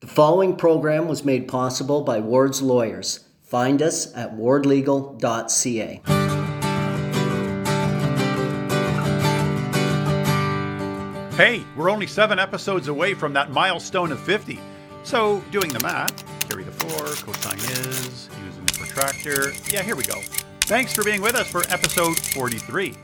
The following program was made possible by Ward's Lawyers. Find us at wardlegal.ca. Hey, we're only seven episodes away from that milestone of 50. So, doing the math, carry the four, cosine is, using the protractor. Yeah, here we go. Thanks for being with us for episode 43.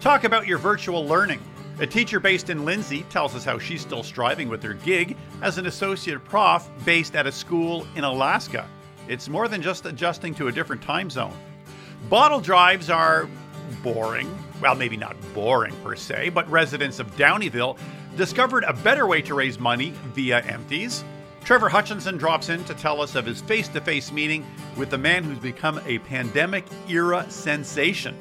Talk about your virtual learning. A teacher based in Lindsay tells us how she's still striving with her gig as an associate prof based at a school in Alaska. It's more than just adjusting to a different time zone. Bottle drives are boring. Well, maybe not boring per se, but residents of Downeyville discovered a better way to raise money via empties. Trevor Hutchinson drops in to tell us of his face to face meeting with the man who's become a pandemic era sensation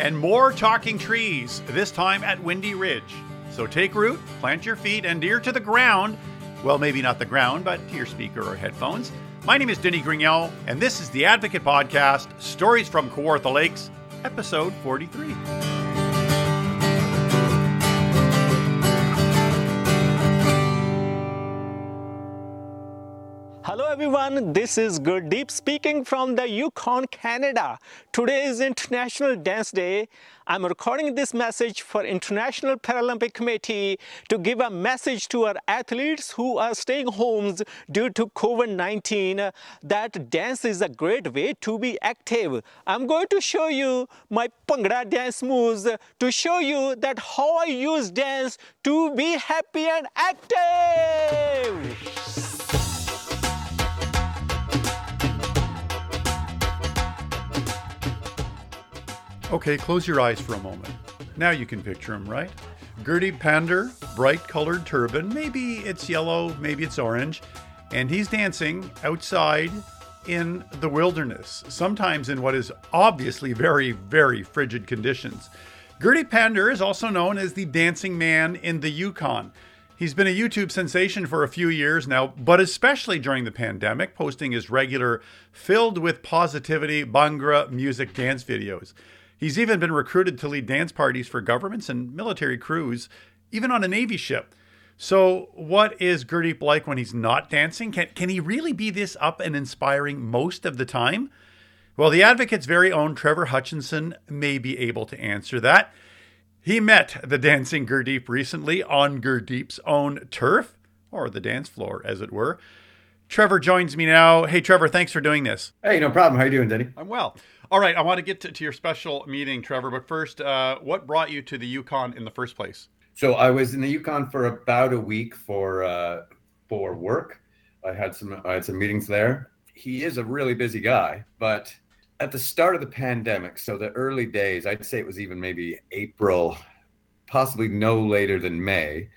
and more talking trees, this time at Windy Ridge. So take root, plant your feet, and ear to the ground. Well, maybe not the ground, but to your speaker or headphones. My name is Denny Grignell, and this is the Advocate Podcast Stories from Kawartha Lakes, episode 43. Everyone, this is Gurdeep speaking from the Yukon, Canada. Today is International Dance Day. I'm recording this message for International Paralympic Committee to give a message to our athletes who are staying homes due to COVID-19 that dance is a great way to be active. I'm going to show you my Bhangra dance moves to show you that how I use dance to be happy and active. Okay, close your eyes for a moment. Now you can picture him, right? Gurdeep Pandher, bright colored turban, maybe it's yellow, maybe it's orange, and he's dancing outside in the wilderness, sometimes in what is obviously very, very frigid conditions. Gurdeep Pandher is also known as the dancing man in the Yukon. He's been a YouTube sensation for a few years now, but especially during the pandemic, posting his regular, filled with positivity Bhangra music dance videos. He's even been recruited to lead dance parties for governments and military crews, even on a Navy ship. So, what is Gurdeep like when he's not dancing? Can, can he really be this up and inspiring most of the time? Well, the Advocate's very own Trevor Hutchinson may be able to answer that. He met the dancing Gurdeep recently on Gurdeep's own turf, or the dance floor, as it were. Trevor joins me now. Hey, Trevor, thanks for doing this. Hey, no problem. How are you doing, Denny? I'm well. All right, I want to get to, to your special meeting, Trevor. But first, uh, what brought you to the Yukon in the first place? So I was in the Yukon for about a week for uh, for work. I had some I had some meetings there. He is a really busy guy, but at the start of the pandemic, so the early days, I'd say it was even maybe April, possibly no later than May.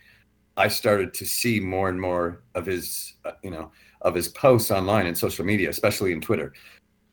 I started to see more and more of his, uh, you know, of his posts online and social media, especially in Twitter.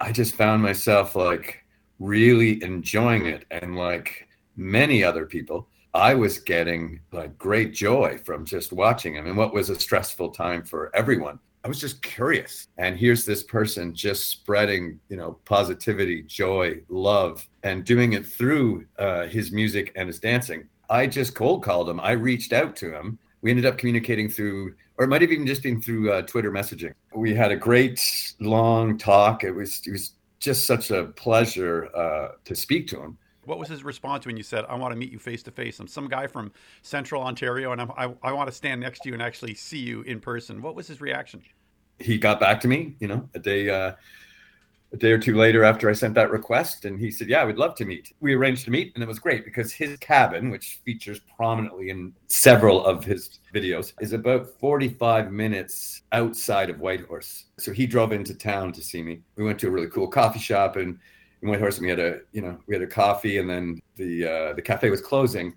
I just found myself like really enjoying it. And like many other people, I was getting like great joy from just watching him. And what was a stressful time for everyone. I was just curious. And here's this person just spreading, you know, positivity, joy, love, and doing it through uh, his music and his dancing. I just cold called him. I reached out to him. We ended up communicating through or it might have even just been through uh, Twitter messaging. We had a great long talk. It was it was just such a pleasure uh, to speak to him. What was his response when you said, "I want to meet you face to face"? I'm some guy from Central Ontario, and I'm, I I want to stand next to you and actually see you in person. What was his reaction? He got back to me, you know, a day. Uh, a day or two later after I sent that request, and he said, "Yeah, we'd love to meet." We arranged to meet, and it was great because his cabin, which features prominently in several of his videos, is about 45 minutes outside of Whitehorse. So he drove into town to see me. We went to a really cool coffee shop and in Whitehorse, and we had a you know we had a coffee, and then the uh, the cafe was closing.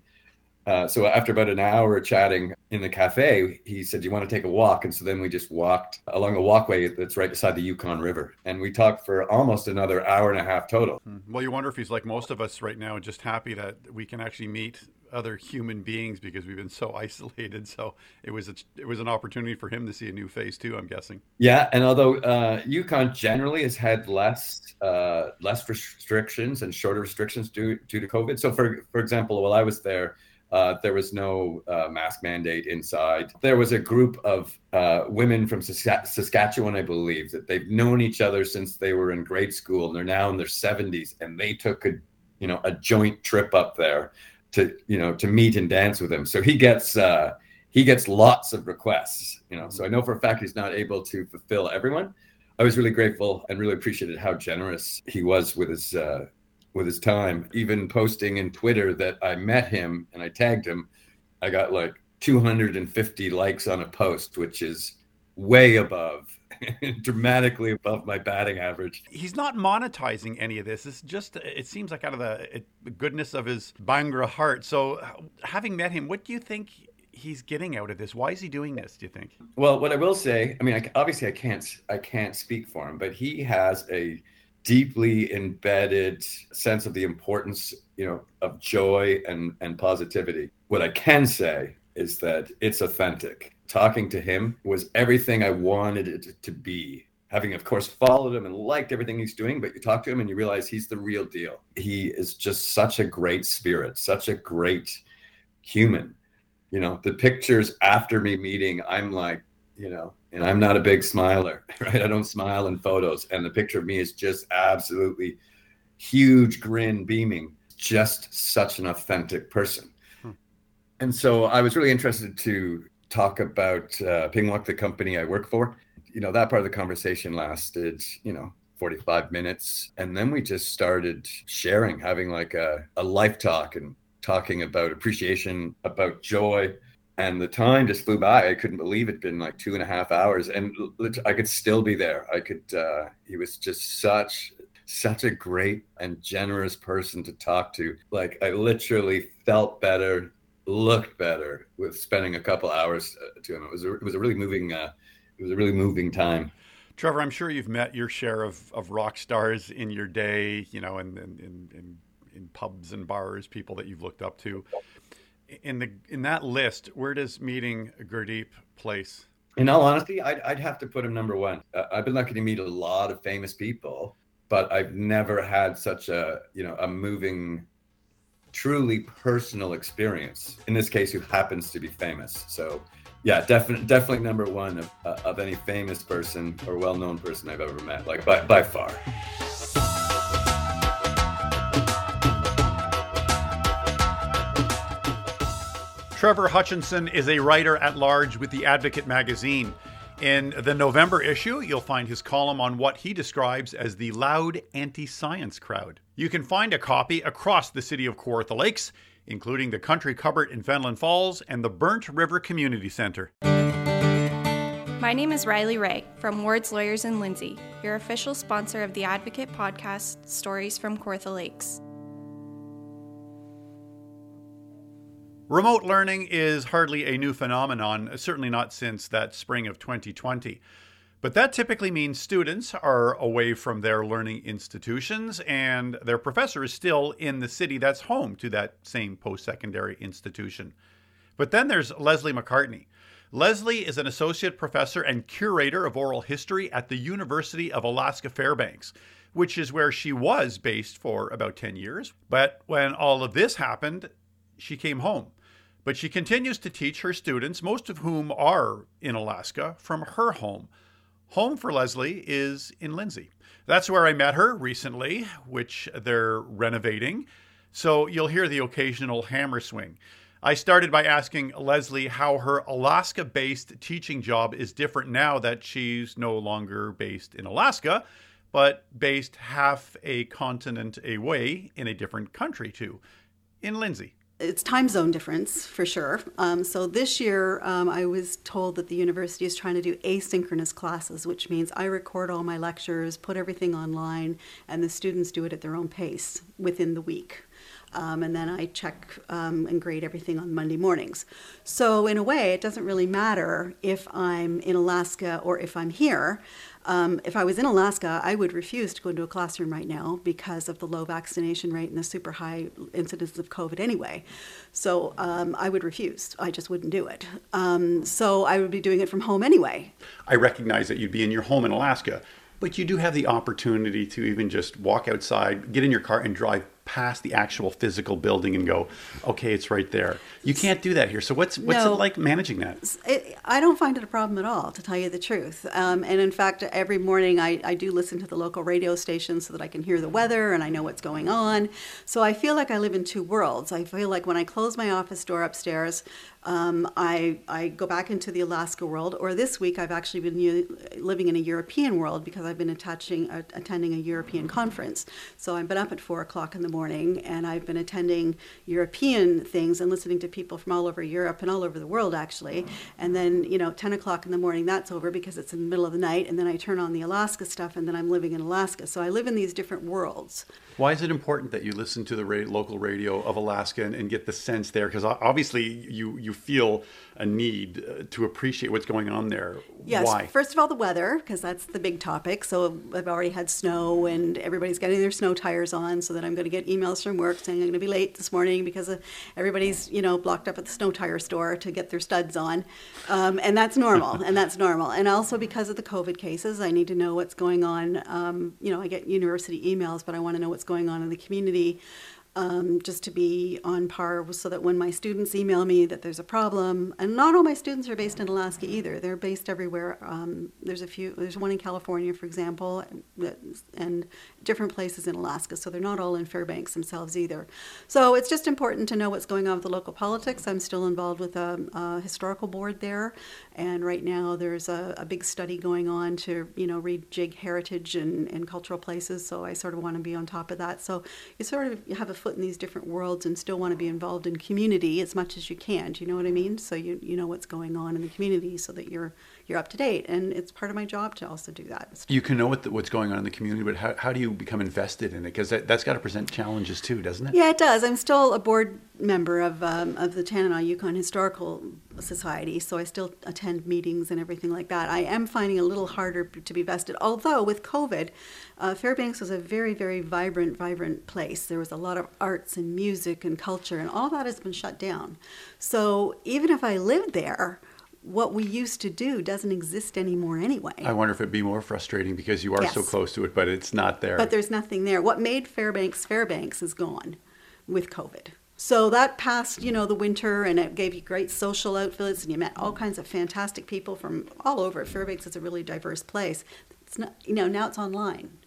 Uh, so after about an hour chatting in the cafe, he said, "You want to take a walk?" And so then we just walked along a walkway that's right beside the Yukon River, and we talked for almost another hour and a half total. Hmm. Well, you wonder if he's like most of us right now, and just happy that we can actually meet other human beings because we've been so isolated. So it was a, it was an opportunity for him to see a new face too. I'm guessing. Yeah, and although uh, Yukon generally has had less uh, less restrictions and shorter restrictions due due to COVID. So for for example, while I was there Uh, there was no uh, mask mandate inside. There was a group of uh, women from Saskatchewan, I believe, that they've known each other since they were in grade school, and they're now in their 70s, and they took a, you know, a joint trip up there to, you know, to meet and dance with him. So he gets uh, he gets lots of requests, you know. So I know for a fact he's not able to fulfill everyone. I was really grateful and really appreciated how generous he was with his uh, with his time. Even posting in Twitter that I met him and I tagged him, I got like 250 likes on a post, which is way above, dramatically above my batting average. He's not monetizing any of this. It's just, it seems like out of the goodness of his Bhangra heart. So, having met him, what do you think he's getting out of this? Why is he doing this? Do you think? Well, what I will say, I mean, I, obviously, I can't, I can't speak for him, but he has a deeply embedded sense of the importance, you know, of joy and and positivity. What I can say is that it's authentic. Talking to him was everything I wanted it to be. Having, of course, followed him and liked everything he's doing, but you talk to him and you realize he's the real deal. He is just such a great spirit, such a great human you know, the pictures after me meeting, I'm like, you know, and I'm not a big smiler, right? I don't smile in photos. And the picture of me is just absolutely huge grin beaming, just such an authentic person. Hmm. And so I was really interested to talk about uh, Pingwalk, the company I work for. You know, that part of the conversation lasted, you know, 45 minutes. And then we just started sharing, having like a, a life talk and talking about appreciation, about joy. And the time just flew by. I couldn't believe it'd been like two and a half hours, and I could still be there. I could. Uh, he was just such, such a great and generous person to talk to. Like I literally felt better, looked better with spending a couple hours uh, to him. It was a, it was a really moving. Uh, it was a really moving time. Trevor, I'm sure you've met your share of, of rock stars in your day, you know, and, and, and, in pubs and bars, people that you've looked up to. In the in that list, where does meeting Gurdeep place? In all honesty, I'd, I'd have to put him number one. Uh, I've been lucky to meet a lot of famous people, but I've never had such a you know a moving, truly personal experience. In this case, who happens to be famous. So yeah, definitely, definitely number one of, uh, of any famous person or well-known person I've ever met, like by, by far. Trevor Hutchinson is a writer at large with the Advocate magazine. In the November issue, you'll find his column on what he describes as the loud anti science crowd. You can find a copy across the city of Kawartha Lakes, including the Country Cupboard in Fenelon Falls and the Burnt River Community Center. My name is Riley Ray from Ward's Lawyers in Lindsay, your official sponsor of the Advocate podcast, Stories from Kawartha Lakes. Remote learning is hardly a new phenomenon, certainly not since that spring of 2020. But that typically means students are away from their learning institutions and their professor is still in the city that's home to that same post secondary institution. But then there's Leslie McCartney. Leslie is an associate professor and curator of oral history at the University of Alaska Fairbanks, which is where she was based for about 10 years. But when all of this happened, she came home. But she continues to teach her students, most of whom are in Alaska, from her home. Home for Leslie is in Lindsay. That's where I met her recently, which they're renovating. So you'll hear the occasional hammer swing. I started by asking Leslie how her Alaska based teaching job is different now that she's no longer based in Alaska, but based half a continent away in a different country, too, in Lindsay it's time zone difference for sure. Um, so this year, um, I was told that the university is trying to do asynchronous classes, which means I record all my lectures, put everything online, and the students do it at their own pace within the week. Um, and then I check um, and grade everything on Monday mornings. So, in a way, it doesn't really matter if I'm in Alaska or if I'm here. Um, if I was in Alaska, I would refuse to go into a classroom right now because of the low vaccination rate and the super high incidence of COVID anyway. So um, I would refuse. I just wouldn't do it. Um, so I would be doing it from home anyway. I recognize that you'd be in your home in Alaska, but you do have the opportunity to even just walk outside, get in your car, and drive past the actual physical building and go, okay, it's right there. You can't do that here. So what's what's No. it like managing that? It, I don't find it a problem at all, to tell you the truth. Um, and in fact, every morning I, I do listen to the local radio station so that I can hear the weather and I know what's going on. So I feel like I live in two worlds. I feel like when I close my office door upstairs, um, I, I go back into the Alaska world, or this week I've actually been u- living in a European world because I've been attaching, uh, attending a European conference. So I've been up at four o'clock in the morning and I've been attending European things and listening to people from all over Europe and all over the world actually. And then, you know, 10 o'clock in the morning, that's over because it's in the middle of the night. And then I turn on the Alaska stuff and then I'm living in Alaska. So I live in these different worlds. Why is it important that you listen to the ra- local radio of Alaska and, and get the sense there? Because obviously you you feel a need uh, to appreciate what's going on there. Yes, Why? first of all, the weather, because that's the big topic. So I've already had snow, and everybody's getting their snow tires on. So that I'm going to get emails from work saying I'm going to be late this morning because everybody's you know blocked up at the snow tire store to get their studs on, um, and that's normal, and that's normal. And also because of the COVID cases, I need to know what's going on. Um, you know, I get university emails, but I want to know what's going on in the community um, just to be on par so that when my students email me that there's a problem, and not all my students are based in Alaska either, they're based everywhere. Um, there's a few, there's one in California, for example, and different places in Alaska, so they're not all in Fairbanks themselves either. So it's just important to know what's going on with the local politics. I'm still involved with a, a historical board there, and right now there's a, a big study going on to, you know, rejig heritage and, and cultural places, so I sort of want to be on top of that. So you sort of have a foot in these different worlds and still want to be involved in community as much as you can. Do you know what I mean? So you, you know what's going on in the community so that you're you're up to date. And it's part of my job to also do that. You can know what the, what's going on in the community, but how, how do you become invested in it? Because that, that's got to present challenges too, doesn't it? Yeah, it does. I'm still a board member of um, of the Tanana Yukon Historical Society, so I still attend meetings and everything like that. I am finding it a little harder to be vested, although with COVID, uh, Fairbanks was a very, very vibrant, vibrant place. There was a lot of arts and music and culture, and all that has been shut down. So even if I lived there, what we used to do doesn't exist anymore anyway. I wonder if it'd be more frustrating because you are so close to it, but it's not there. But there's nothing there. What made Fairbanks Fairbanks is gone with COVID. So that passed, you know, the winter and it gave you great social outfits and you met all kinds of fantastic people from all over. Fairbanks is a really diverse place. It's not, you know, now it's online.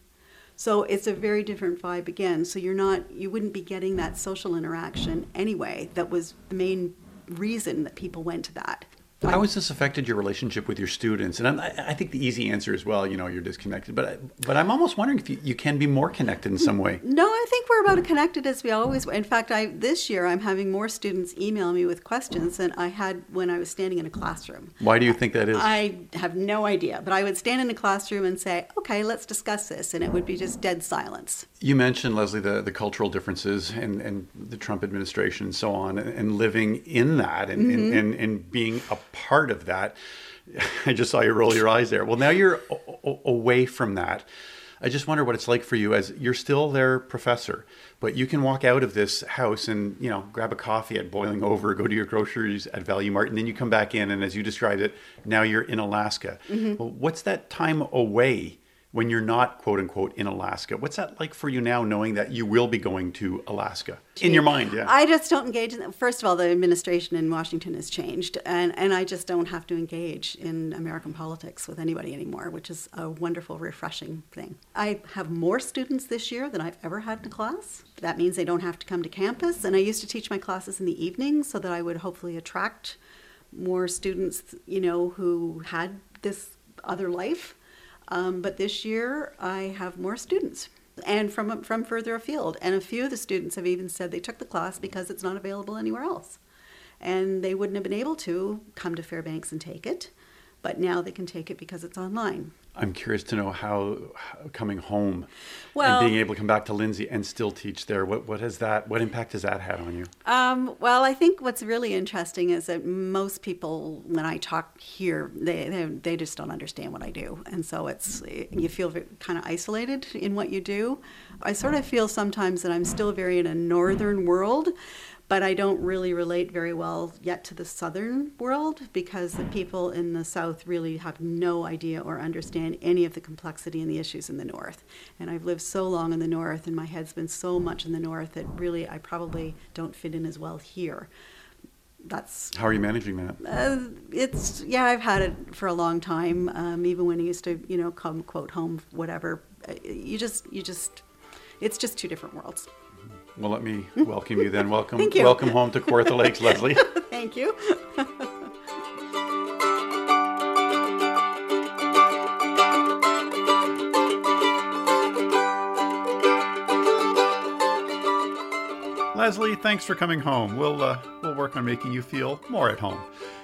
So it's a very different vibe again. So you're not, you wouldn't be getting that social interaction anyway. That was the main reason that people went to that. How has this affected your relationship with your students? And I'm, I I think the easy answer is, well, you know, you're disconnected. But I, but I'm almost wondering if you, you can be more connected in some way. No, I think we're about as connected as we always were. In fact, I this year I'm having more students email me with questions than I had when I was standing in a classroom. Why do you think that is? I have no idea, but I would stand in a classroom and say, "Okay, let's discuss this," and it would be just dead silence. You mentioned, Leslie, the, the cultural differences and, and the Trump administration and so on, and, and living in that and, and, mm-hmm. and, and being a part of that. I just saw you roll your eyes there. Well, now you're o- o- away from that. I just wonder what it's like for you as you're still their professor, but you can walk out of this house and, you know, grab a coffee at Boiling Over, go to your groceries at Value Mart, and then you come back in. And as you described it, now you're in Alaska. Mm-hmm. Well, what's that time away when you're not quote unquote in Alaska. What's that like for you now, knowing that you will be going to Alaska in your mind? Yeah. I just don't engage in that. First of all, the administration in Washington has changed, and, and I just don't have to engage in American politics with anybody anymore, which is a wonderful, refreshing thing. I have more students this year than I've ever had in a class. That means they don't have to come to campus, and I used to teach my classes in the evening so that I would hopefully attract more students, you know, who had this other life. Um, but this year, I have more students and from from further afield. And a few of the students have even said they took the class because it's not available anywhere else, and they wouldn't have been able to come to Fairbanks and take it, but now they can take it because it's online. I'm curious to know how, how coming home Well- and being able to come back to Lindsay and still teach there. What what has that? What impact has that had on you? Um, well, I think what's really interesting is that most people, when I talk here, they, they they just don't understand what I do, and so it's you feel kind of isolated in what you do. I sort of feel sometimes that I'm still very in a northern world, but I don't really relate very well yet to the southern world because the people in the south really have no idea or understand any of the complexity and the issues in the north. And I've lived so long in the north, and my head's been so much in the north that really I probably don't fit in as well here. That's How are you managing that? uh, it's yeah. I've had it for a long time. Um, even when I used to, you know, come quote home, whatever. Uh, You just, you just, it's just two different worlds. Well, let me welcome you then. Welcome, you. welcome home to Kawartha Lakes, Leslie. Thank you. Leslie, thanks for coming home. We'll uh, we'll work on making you feel more at home.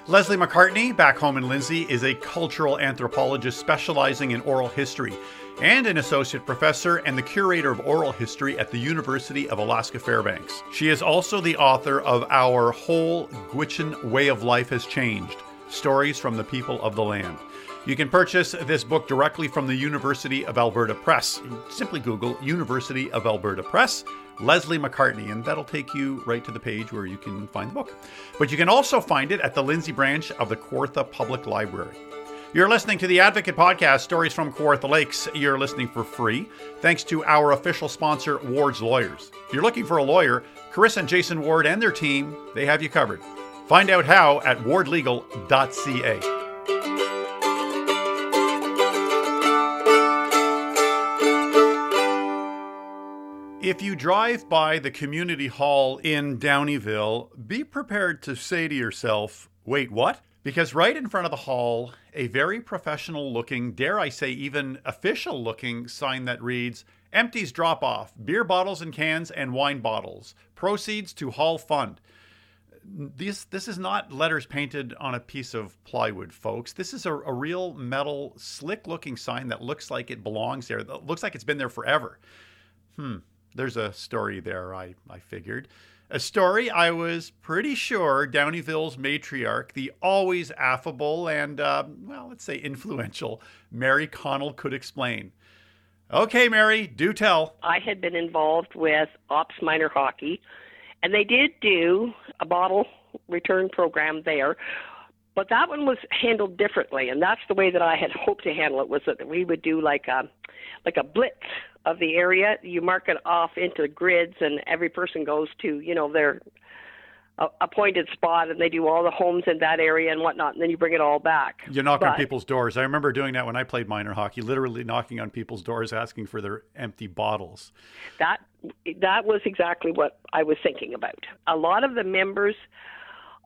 Leslie McCartney, back home in Lindsay, is a cultural anthropologist specializing in oral history and an associate professor and the curator of oral history at the University of Alaska Fairbanks. She is also the author of Our Whole Gwich'in Way of Life Has Changed Stories from the People of the Land. You can purchase this book directly from the University of Alberta Press. Simply Google University of Alberta Press, Leslie McCartney, and that'll take you right to the page where you can find the book. But you can also find it at the Lindsay branch of the Kawartha Public Library. You're listening to the Advocate Podcast, Stories from Kawartha Lakes. You're listening for free, thanks to our official sponsor, Ward's Lawyers. If you're looking for a lawyer, Chris and Jason Ward and their team, they have you covered. Find out how at wardlegal.ca. If you drive by the community hall in Downeyville, be prepared to say to yourself, wait, what? Because right in front of the hall, a very professional looking, dare I say, even official looking sign that reads, Empties drop off, beer bottles and cans and wine bottles, proceeds to hall fund. This, this is not letters painted on a piece of plywood, folks. This is a, a real metal, slick looking sign that looks like it belongs there, that looks like it's been there forever. Hmm, there's a story there, I, I figured. A story I was pretty sure Downeyville's matriarch, the always affable and, uh, well, let's say influential Mary Connell could explain. Okay, Mary, do tell. I had been involved with Ops Minor Hockey, and they did do a bottle return program there. But that one was handled differently, and that's the way that I had hoped to handle it. Was that we would do like a, like a blitz of the area. You mark it off into the grids, and every person goes to you know their appointed spot, and they do all the homes in that area and whatnot, and then you bring it all back. You knock on people's doors. I remember doing that when I played minor hockey, literally knocking on people's doors asking for their empty bottles. that that was exactly what I was thinking about. A lot of the members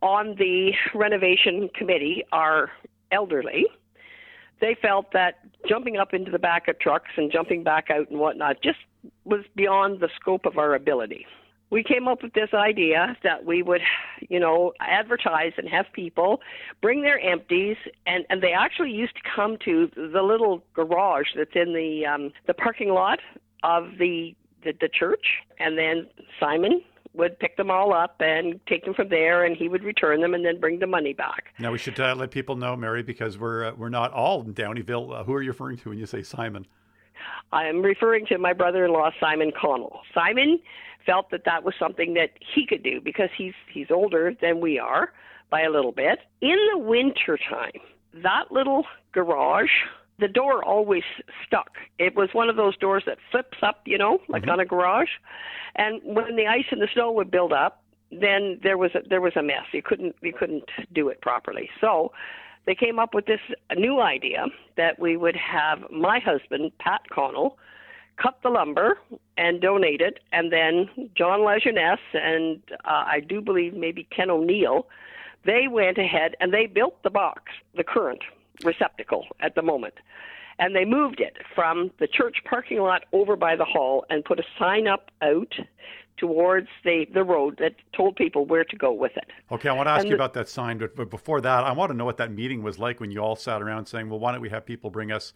on the renovation committee are elderly. They felt that jumping up into the back of trucks and jumping back out and whatnot just was beyond the scope of our ability. We came up with this idea that we would, you know, advertise and have people bring their empties, and, and they actually used to come to the little garage that's in the um, the parking lot of the, the the church, and then Simon would pick them all up and take them from there, and he would return them and then bring the money back. Now we should uh, let people know, Mary, because we're uh, we're not all in Downeyville. Uh, who are you referring to when you say Simon? I am referring to my brother-in-law Simon Connell. Simon felt that that was something that he could do because he's he's older than we are by a little bit. In the winter time, that little garage, the door always stuck. It was one of those doors that flips up, you know, like on a garage. And when the ice and the snow would build up, then there was a, there was a mess. You couldn't you couldn't do it properly. So they came up with this new idea that we would have my husband, Pat Connell, cut the lumber and donate it, and then John Lejeunesse and uh, I do believe maybe Ken O'Neill, they went ahead and they built the box, the current receptacle at the moment. And they moved it from the church parking lot over by the hall and put a sign up out towards the, the road that told people where to go with it. Okay, I want to ask And you the- about that sign, but, but before that, I want to know what that meeting was like when you all sat around saying, "Well, why don't we have people bring us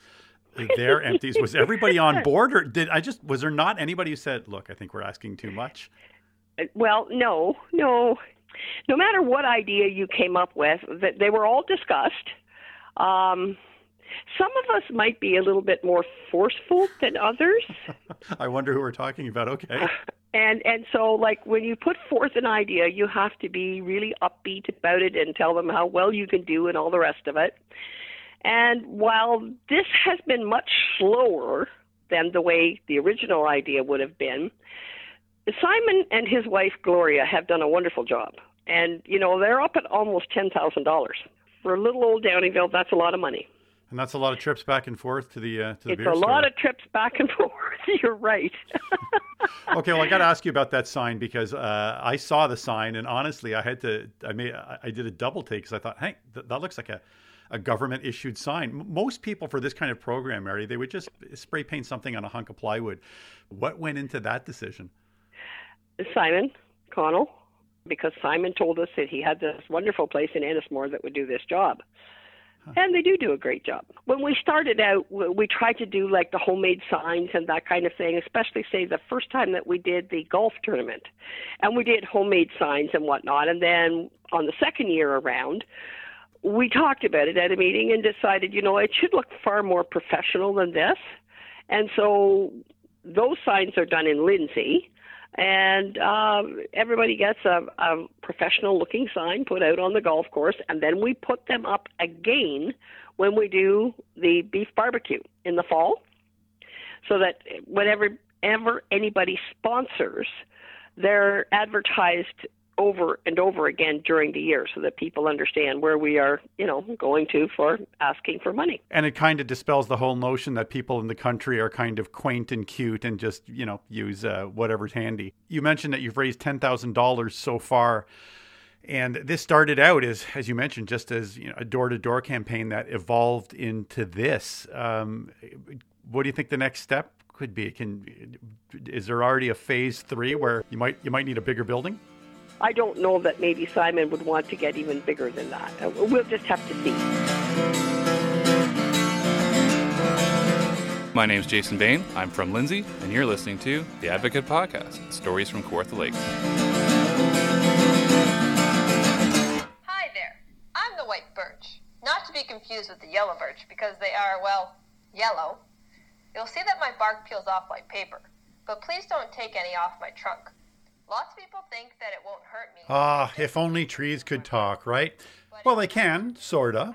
their empties?" Was everybody on board, or did I just was there not anybody who said, "Look, I think we're asking too much"? Uh, well, no, no. No matter what idea you came up with, they were all discussed. Um, some of us might be a little bit more forceful than others. I wonder who we're talking about. Okay, And and so like when you put forth an idea, you have to be really upbeat about it and tell them how well you can do and all the rest of it. And while this has been much slower than the way the original idea would have been, Simon and his wife Gloria have done a wonderful job. And you know, they're up at almost $10,000. For a little old Downeyville, that's a lot of money. And that's a lot of trips back and forth to the uh, to the it's beer a lot of trips back and forth. You're right. okay, well, I got to ask you about that sign because uh, I saw the sign, and honestly, I had to. I made. I did a double take because I thought, hey, th- that looks like a, a government issued sign. M- Most people for this kind of program, Mary, they would just spray paint something on a hunk of plywood. What went into that decision? Simon Connell, because Simon told us that he had this wonderful place in Ennismore that would do this job. And they do do a great job. When we started out, we tried to do like the homemade signs and that kind of thing, especially say the first time that we did the golf tournament. And we did homemade signs and whatnot. And then on the second year around, we talked about it at a meeting and decided, you know, it should look far more professional than this. And so those signs are done in Lindsay and uh, everybody gets a, a professional looking sign put out on the golf course, and then we put them up again when we do the beef barbecue in the fall, so that whenever ever anybody sponsors, they're advertised over and over again during the year so that people understand where we are, you know, going to for asking for money. And it kind of dispels the whole notion that people in the country are kind of quaint and cute and just, you know, use uh, whatever's handy. You mentioned that you've raised $10,000 so far. And this started out as, as you mentioned, just as you know, a door-to-door campaign that evolved into this. Um, what do you think the next step could be? Can is there already a phase three where you might you might need a bigger building? I don't know that maybe Simon would want to get even bigger than that. Uh, We'll just have to see. My name's Jason Bain. I'm from Lindsay, and you're listening to the Advocate Podcast Stories from Kawartha Lakes. Hi there. I'm the white birch. Not to be confused with the yellow birch because they are, well, yellow. You'll see that my bark peels off like paper, but please don't take any off my trunk. Lots of people think that it won't hurt me. Ah, if only trees could talk, right? Well, they can, sorta.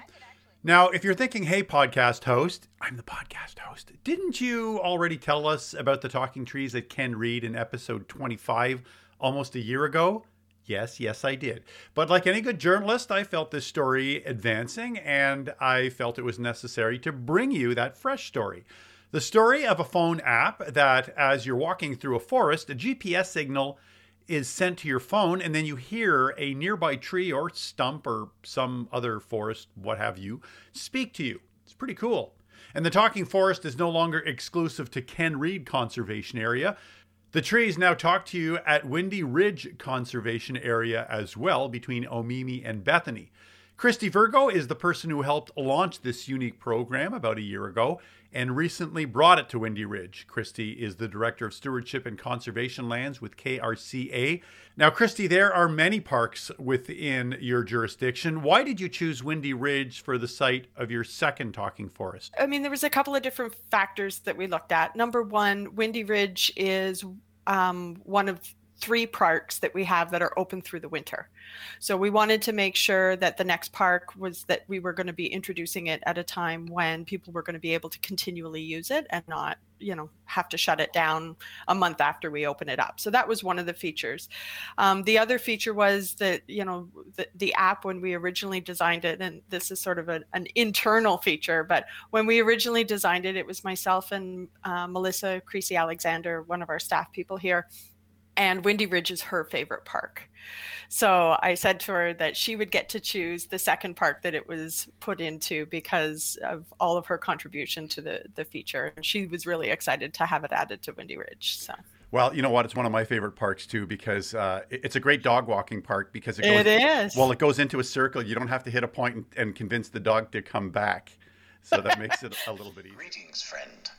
Now, if you're thinking, hey, podcast host, I'm the podcast host. Didn't you already tell us about the talking trees that Ken Reid in episode 25 almost a year ago? Yes, yes, I did. But like any good journalist, I felt this story advancing and I felt it was necessary to bring you that fresh story. The story of a phone app that, as you're walking through a forest, a GPS signal is sent to your phone, and then you hear a nearby tree or stump or some other forest, what have you, speak to you. It's pretty cool. And the talking forest is no longer exclusive to Ken Reid Conservation Area. The trees now talk to you at Windy Ridge Conservation Area as well, between Omemee and Bethany. Christy Virgo is the person who helped launch this unique program about a year ago and recently brought it to Windy Ridge. Christy is the Director of Stewardship and Conservation Lands with KRCA. Now, Christy, there are many parks within your jurisdiction. Why did you choose Windy Ridge for the site of your second talking forest? I mean, there was a couple of different factors that we looked at. Number one, Windy Ridge is um, one of three parks that we have that are open through the winter. So we wanted to make sure that the next park was that we were going to be introducing it at a time when people were going to be able to continually use it and not, you know, have to shut it down a month after we open it up. So that was one of the features. Um, the other feature was that, you know, the, the app when we originally designed it, and this is sort of a, an internal feature, but when we originally designed it, it was myself and uh, Melissa Creasy Alexander, one of our staff people here and Windy Ridge is her favorite park. So I said to her that she would get to choose the second park that it was put into because of all of her contribution to the the feature. And she was really excited to have it added to Windy Ridge. So Well, you know what? It's one of my favorite parks too because uh, it's a great dog walking park because it goes. It is. Well, it goes into a circle. You don't have to hit a point and, and convince the dog to come back, so that makes it a little bit easier. Greetings, friend.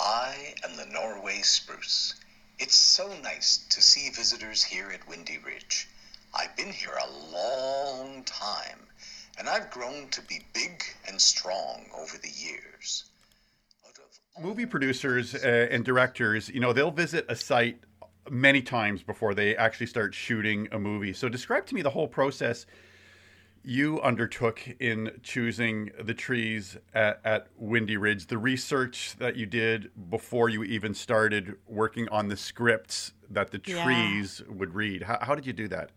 I am the Norway spruce. It's so nice to see visitors here at Windy Ridge. I've been here a long time, and I've grown to be big and strong over the years. movie producers uh, and directors, you know, they'll visit a site many times before they actually start shooting a movie. So describe to me the whole process you undertook in choosing the trees at, at, Windy Ridge, the research that you did before you even started working on the scripts that the trees yeah. would read. How, how did you do that?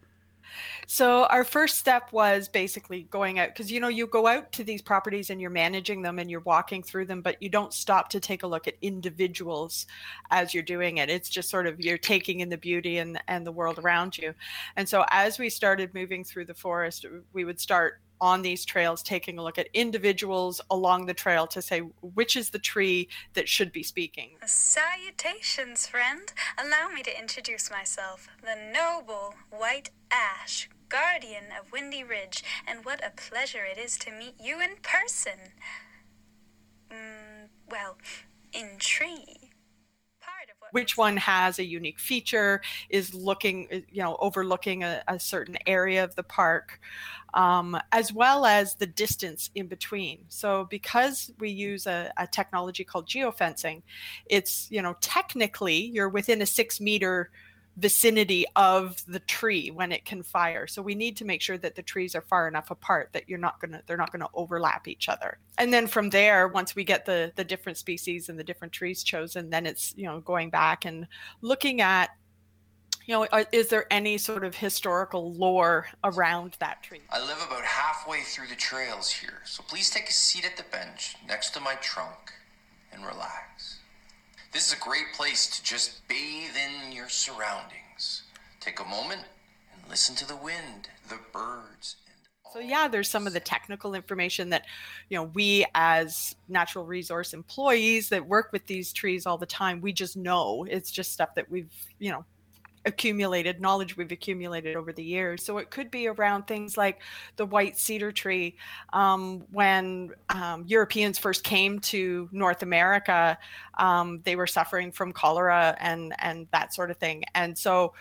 So our first step was basically going out because you know you go out to these properties and you're managing them and you're walking through them, but you don't stop to take a look at individuals as you're doing it. It's just sort of you're taking in the beauty and and the world around you. And so as we started moving through the forest, we would start on these trails taking a look at individuals along the trail to say which is the tree that should be speaking. Salutations, friend. Allow me to introduce myself, the noble white ash, guardian of Windy Ridge, and what a pleasure it is to meet you in person. Mm, well, in tree which one has a unique feature is looking you know overlooking a, a certain area of the park um, as well as the distance in between. So because we use a, a technology called geofencing it's you know technically you're within a six meter vicinity of the tree when it can fire. So we need to make sure that the trees are far enough apart that you're not gonna they're not gonna overlap each other. And then from there, once we get the the different species and the different trees chosen, then it's you know going back and looking at you know, is there any sort of historical lore around that tree? I live about halfway through the trails here, so please take a seat at the bench next to my trunk and relax. This is a great place to just bathe in your surroundings. Take a moment and listen to the wind, the birds. So yeah, there's some of the technical information that, you know, we as natural resource employees that work with these trees all the time, we just know. It's just stuff that we've, you know, accumulated knowledge we've accumulated over the years. So it could be around things like the white cedar tree. Um, when um, Europeans first came to North America, um, they were suffering from cholera and and that sort of thing. And so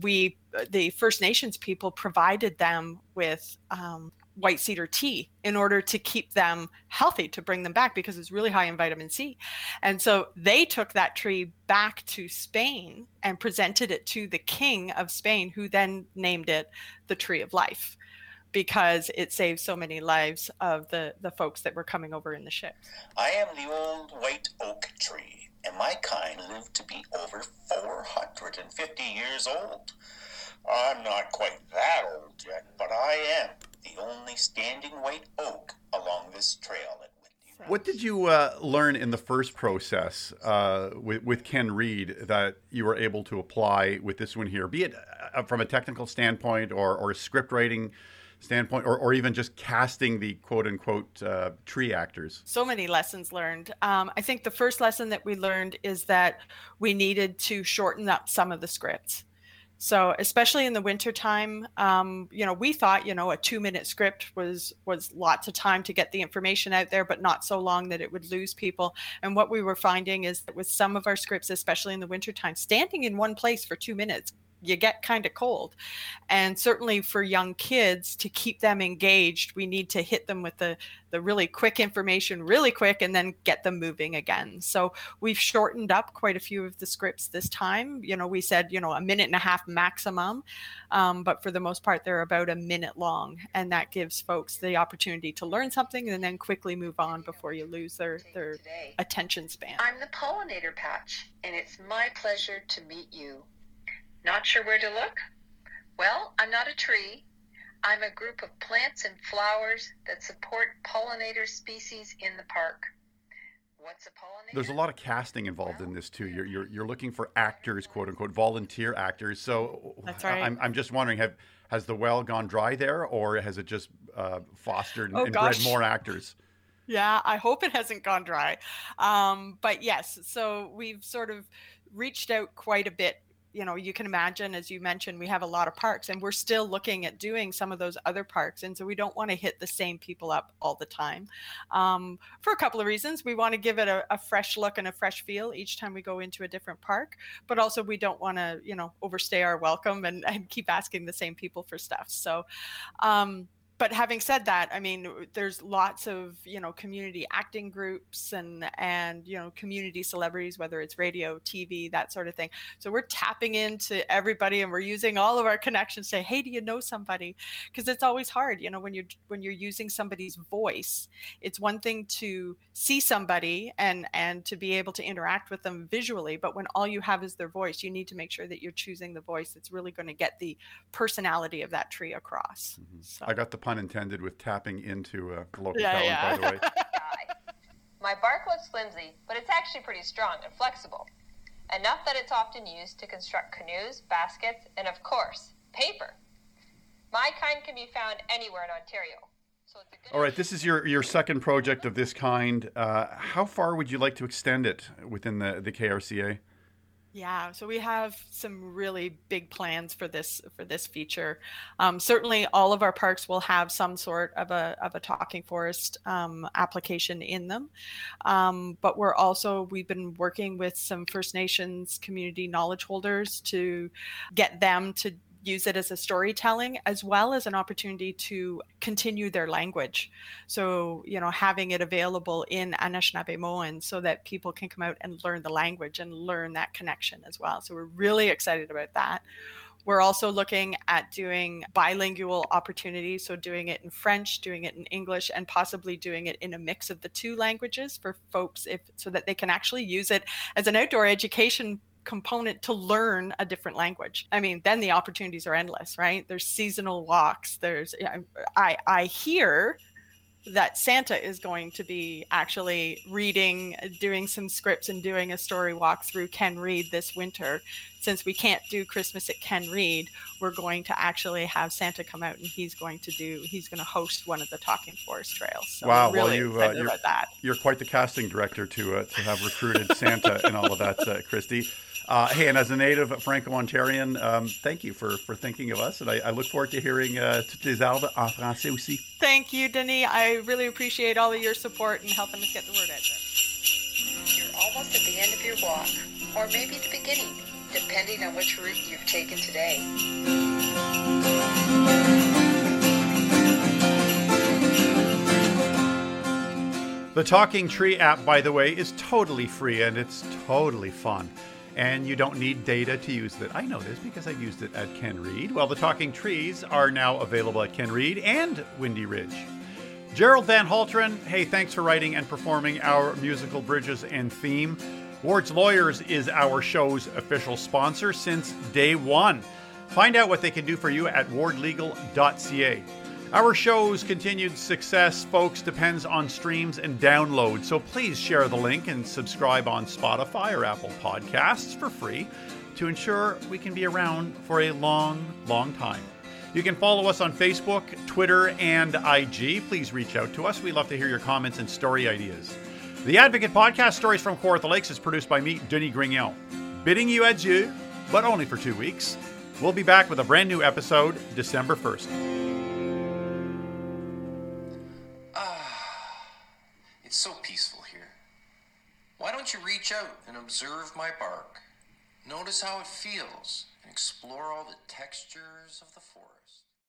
we, the First Nations people, provided them with um, white cedar tea in order to keep them healthy to bring them back because it's really high in vitamin C. And so they took that tree back to Spain and presented it to the king of Spain who then named it the tree of life because it saved so many lives of the the folks that were coming over in the ships. I am the old white oak tree and my kind lived to be over 450 years old. I'm not quite that old yet, but I am the only standing white oak along this trail at Windy What did you uh, learn in the first process uh, with, with Ken Reid that you were able to apply with this one here, be it uh, from a technical standpoint or, or a script writing standpoint, or, or even just casting the quote unquote uh, tree actors? So many lessons learned. Um, I think the first lesson that we learned is that we needed to shorten up some of the scripts. So especially in the wintertime, um, you know, we thought, you know, a two minute script was was lots of time to get the information out there, but not so long that it would lose people. And what we were finding is that with some of our scripts, especially in the wintertime, standing in one place for two minutes you get kind of cold. And certainly for young kids to keep them engaged, we need to hit them with the, the really quick information really quick and then get them moving again. So we've shortened up quite a few of the scripts this time. You know, we said, you know, a minute and a half maximum, um, but for the most part, they're about a minute long. And that gives folks the opportunity to learn something and then quickly move on before you lose their, their attention span. I'm the pollinator patch, and it's my pleasure to meet you. Not sure where to look? Well, I'm not a tree. I'm a group of plants and flowers that support pollinator species in the park. What's a pollinator? There's a lot of casting involved in this too. You're, you're, you're looking for actors, quote unquote, volunteer actors. So That's right. I'm, I'm just wondering, have has the well gone dry there, or has it just uh, fostered and, oh, and bred more actors? Yeah, I hope it hasn't gone dry. Um, but yes, so we've sort of reached out quite a bit you know you can imagine as you mentioned we have a lot of parks and we're still looking at doing some of those other parks. And so we don't want to hit the same people up all the time um, for a couple of reasons. We want to give it a, a, fresh look and a fresh feel each time we go into a different park but also we don't want to you know overstay our welcome and, and keep asking the same people for stuff. So um, but having said that, I mean, there's lots of you know community acting groups and and you know community celebrities, whether it's radio, TV, that sort of thing. So we're tapping into everybody, and we're using all of our connections. To say, hey, do you know somebody? Because it's always hard, you know, when you're when you're using somebody's voice. It's one thing to see somebody and and to be able to interact with them visually, but when all you have is their voice, you need to make sure that you're choosing the voice that's really going to get the personality of that tree across. Mm-hmm. So. I got the pun intended with tapping into uh, local Yeah, talent, yeah. by the way. My bark looks flimsy, but it's actually pretty strong and flexible. Enough that it's often used to construct canoes, baskets, and of course, paper. My kind can be found anywhere in Ontario. All right, this is your, your second project of this kind. Uh, how far would you like to extend it within the, the KRCA? Yeah, so we have some really big plans for this for this feature. Um, certainly, all of our parks will have some sort of a of a talking forest um, application in them. Um, but we're also we've been working with some First Nations community knowledge holders to get them to use it as a storytelling as well as an opportunity to continue their language. So, you know, having it available in Anishinaabemowin so that people can come out and learn the language and learn that connection as well. So, we're really excited about that. We're also looking at doing bilingual opportunities, so doing it in French, doing it in English, and possibly doing it in a mix of the two languages for folks if so that they can actually use it as an outdoor education component to learn a different language. I mean, then the opportunities are endless, right? There's seasonal walks. There's I I hear that Santa is going to be actually reading, doing some scripts and doing a story walk through Ken Reid this winter. Since we can't do Christmas at Ken Reid, we're going to actually have Santa come out and he's going to do, he's going to host one of the Talking Forest trails. So wow, really well, you, uh, you're, about that. you're quite the casting director to uh, to have recruited Santa and all of that, uh, Christy. Uh, hey, and as a native Franco-Ontarian, um, thank you for, for thinking of us, and I, I look forward to hearing uh, toutes les arbres en français aussi. Thank you, Denis. I really appreciate all of your support and helping us get the word out there. You're almost at the end of your walk, or maybe the beginning, depending on which route you've taken today. The Talking Tree app, by the way, is totally free and it's totally fun. And you don't need data to use it. I know this because I've used it at Ken Reid. Well, the Talking Trees are now available at Ken Reid and Windy Ridge. Gerald Van Halteren, hey, thanks for writing and performing our musical bridges and theme. Ward's Lawyers is our show's official sponsor since day one. Find out what they can do for you at wardlegal.ca. Our show's continued success, folks, depends on streams and downloads, so please share the link and subscribe on Spotify or Apple Podcasts for free to ensure we can be around for a long, long time. You can follow us on Facebook, Twitter, and IG. Please reach out to us. We love to hear your comments and story ideas. The Advocate Podcast, Stories from Kawartha Lakes, is produced by me, Denis Grignon. Bidding you adieu, but only for two weeks. We'll be back with a brand new episode December 1st. It's so peaceful here. Why don't you reach out and observe my bark? Notice how it feels and explore all the textures of the forest.